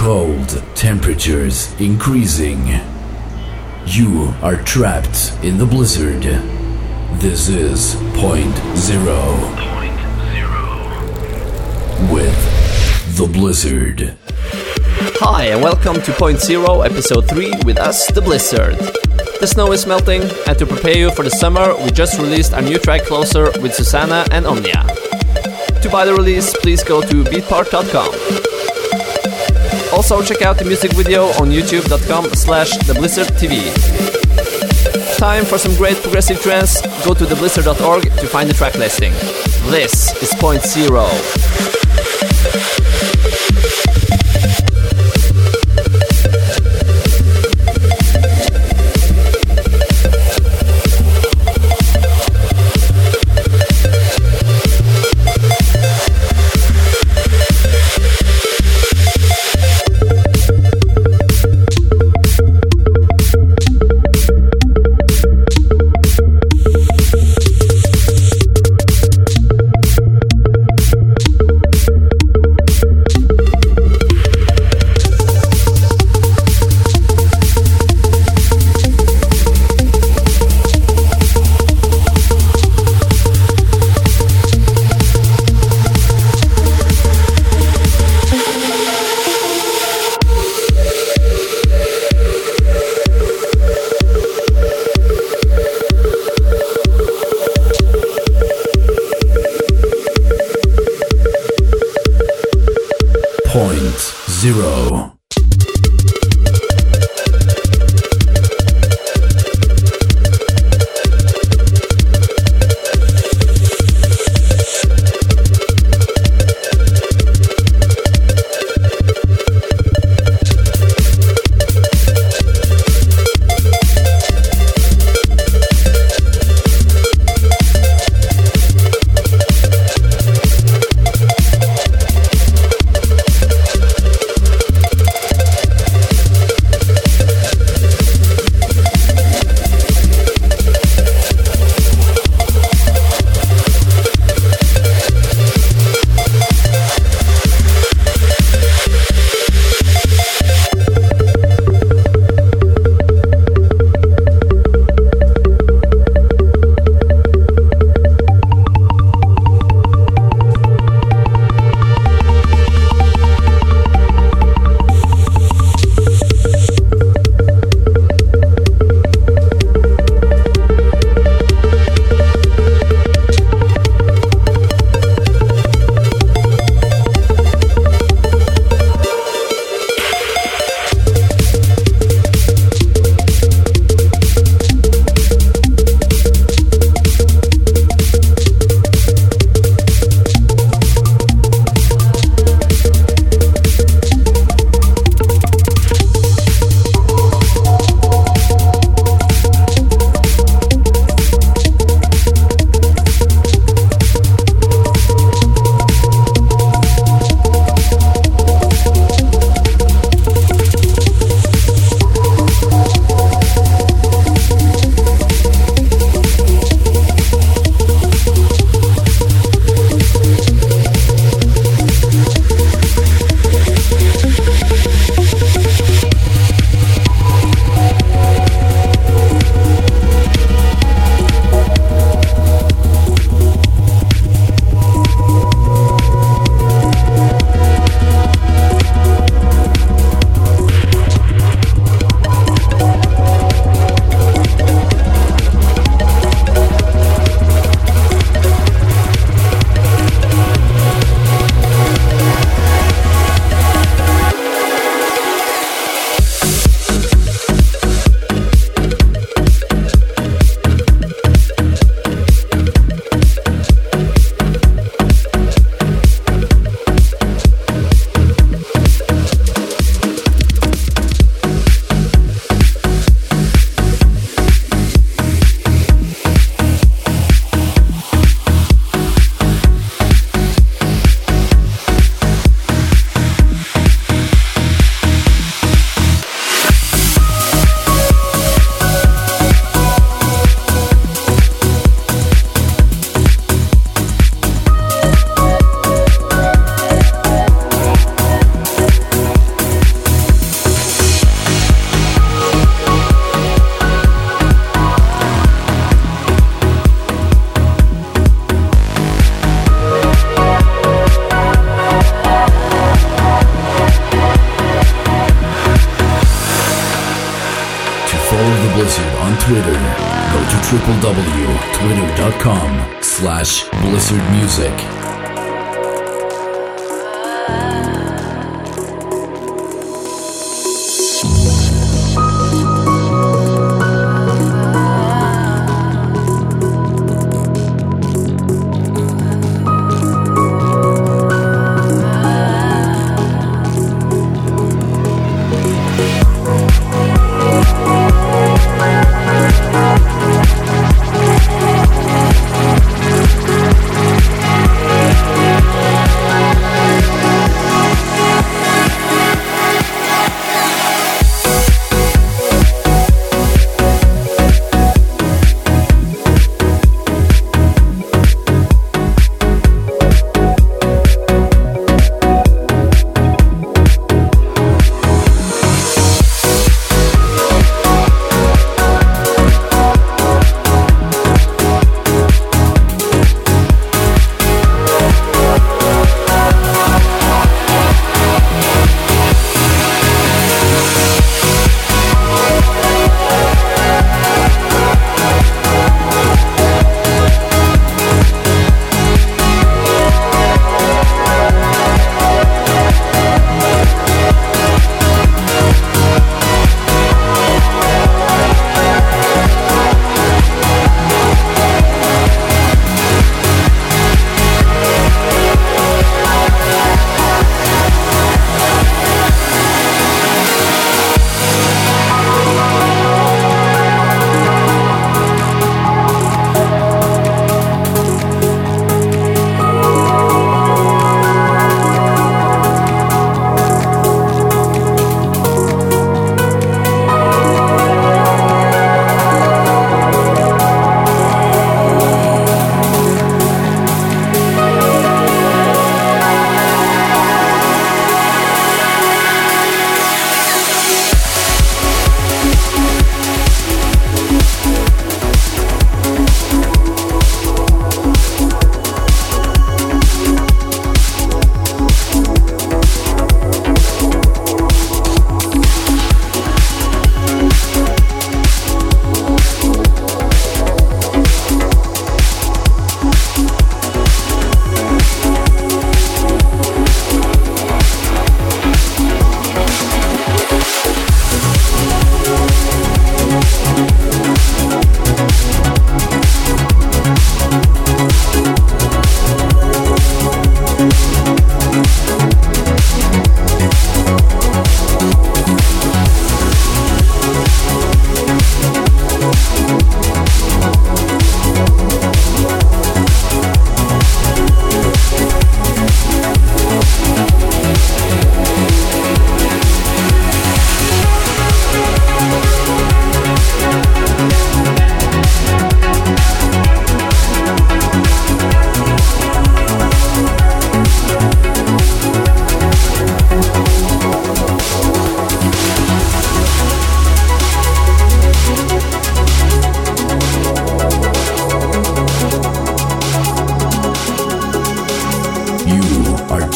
Cold temperatures increasing. You are trapped in the blizzard. This is Point Zero. Point zero. With the Blizzard. Hi, and welcome to Point Zero, Episode 3, with us, The Blizzard. The snow is melting, and to prepare you for the summer, we just released our new track Closer with Susana and Omnia. To buy the release, please go to beatport.com. Also, check out the music video on youtube.com slash theblizzardtv. Time for some great progressive trance, go to theblizzard.org to find the track listing. This is Point Zero.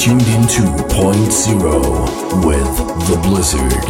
tuned into Point Zero with The Blizzard.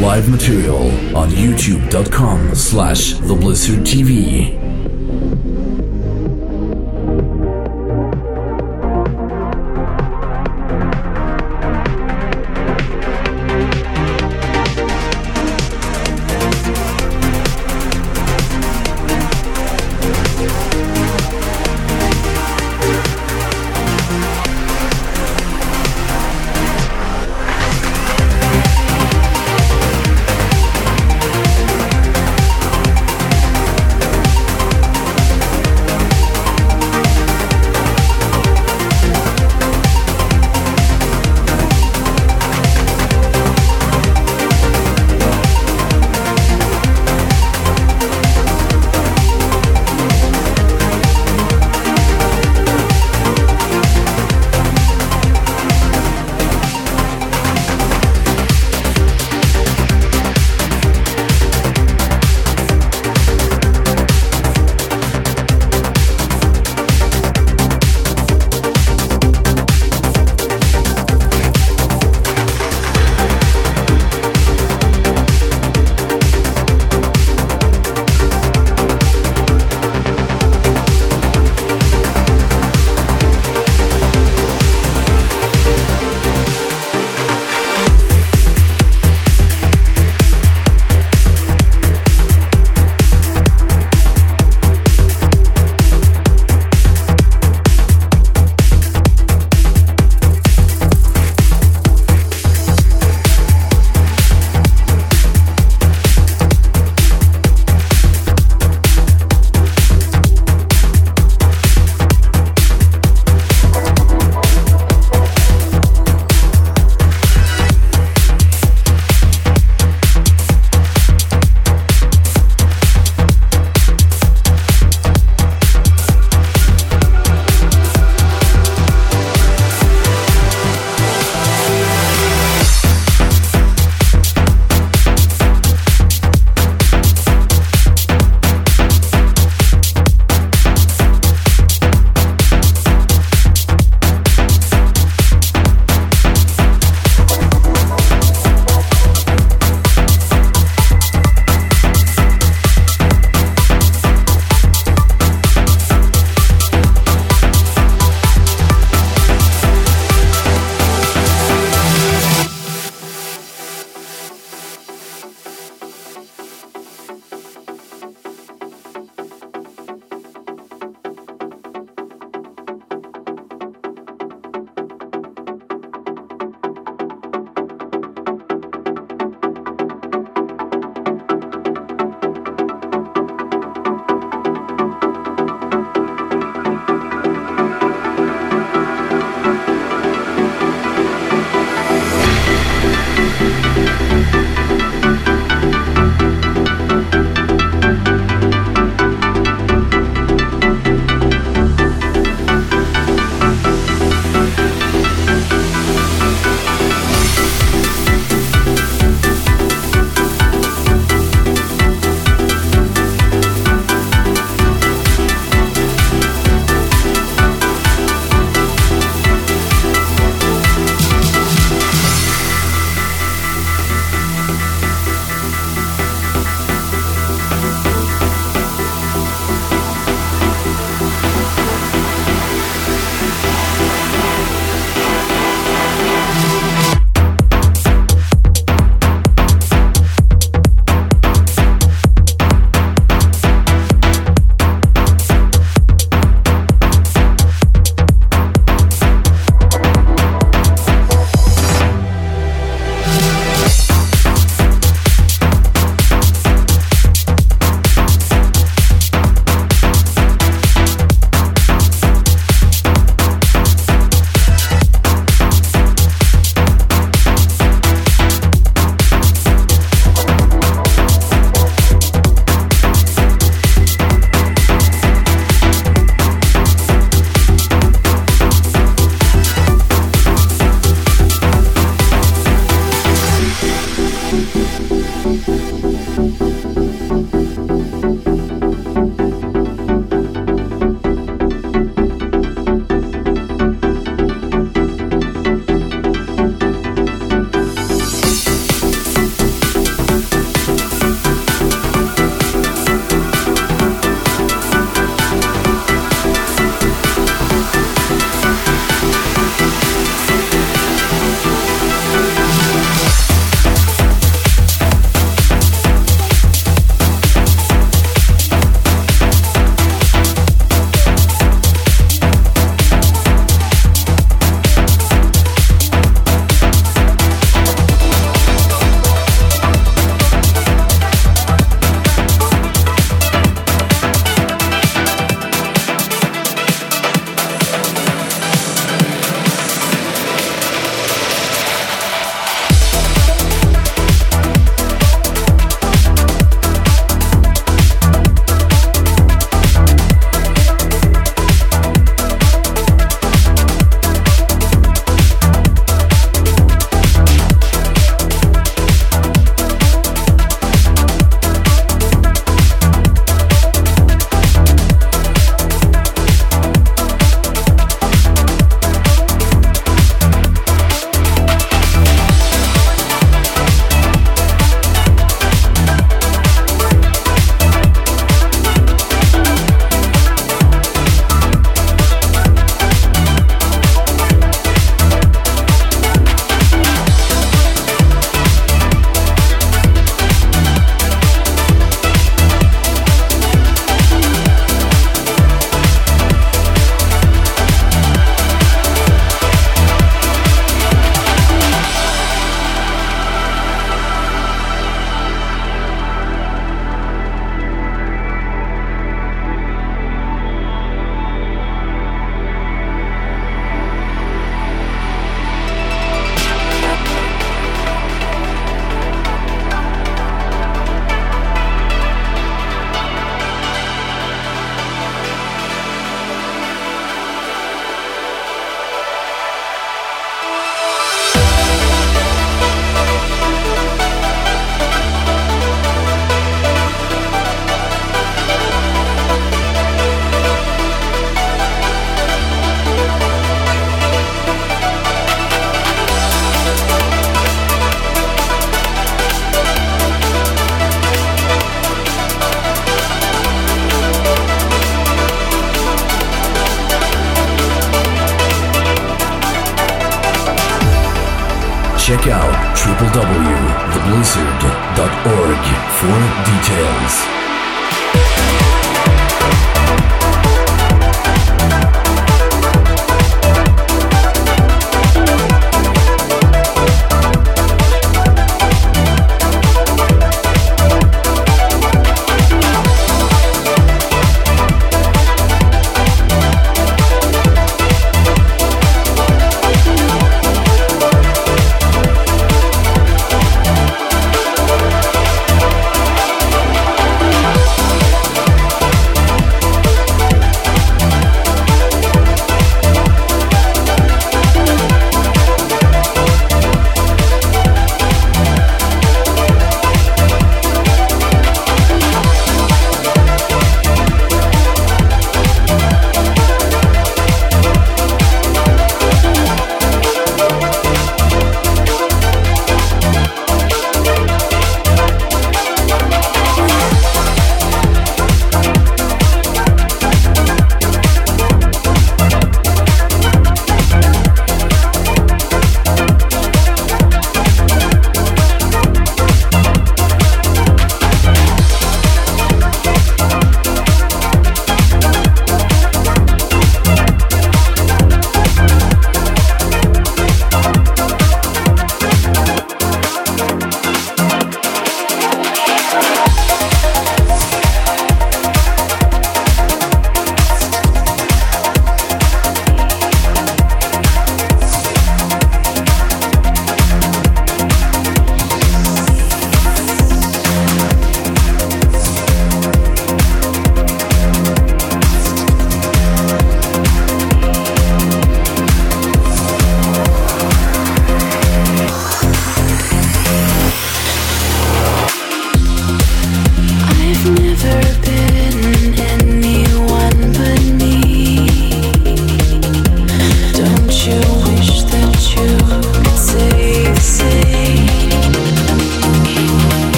Live material on youtube.com slash the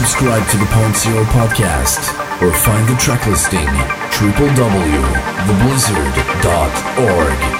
subscribe to the Point Zero podcast or find the track listing www.theblizzard.org.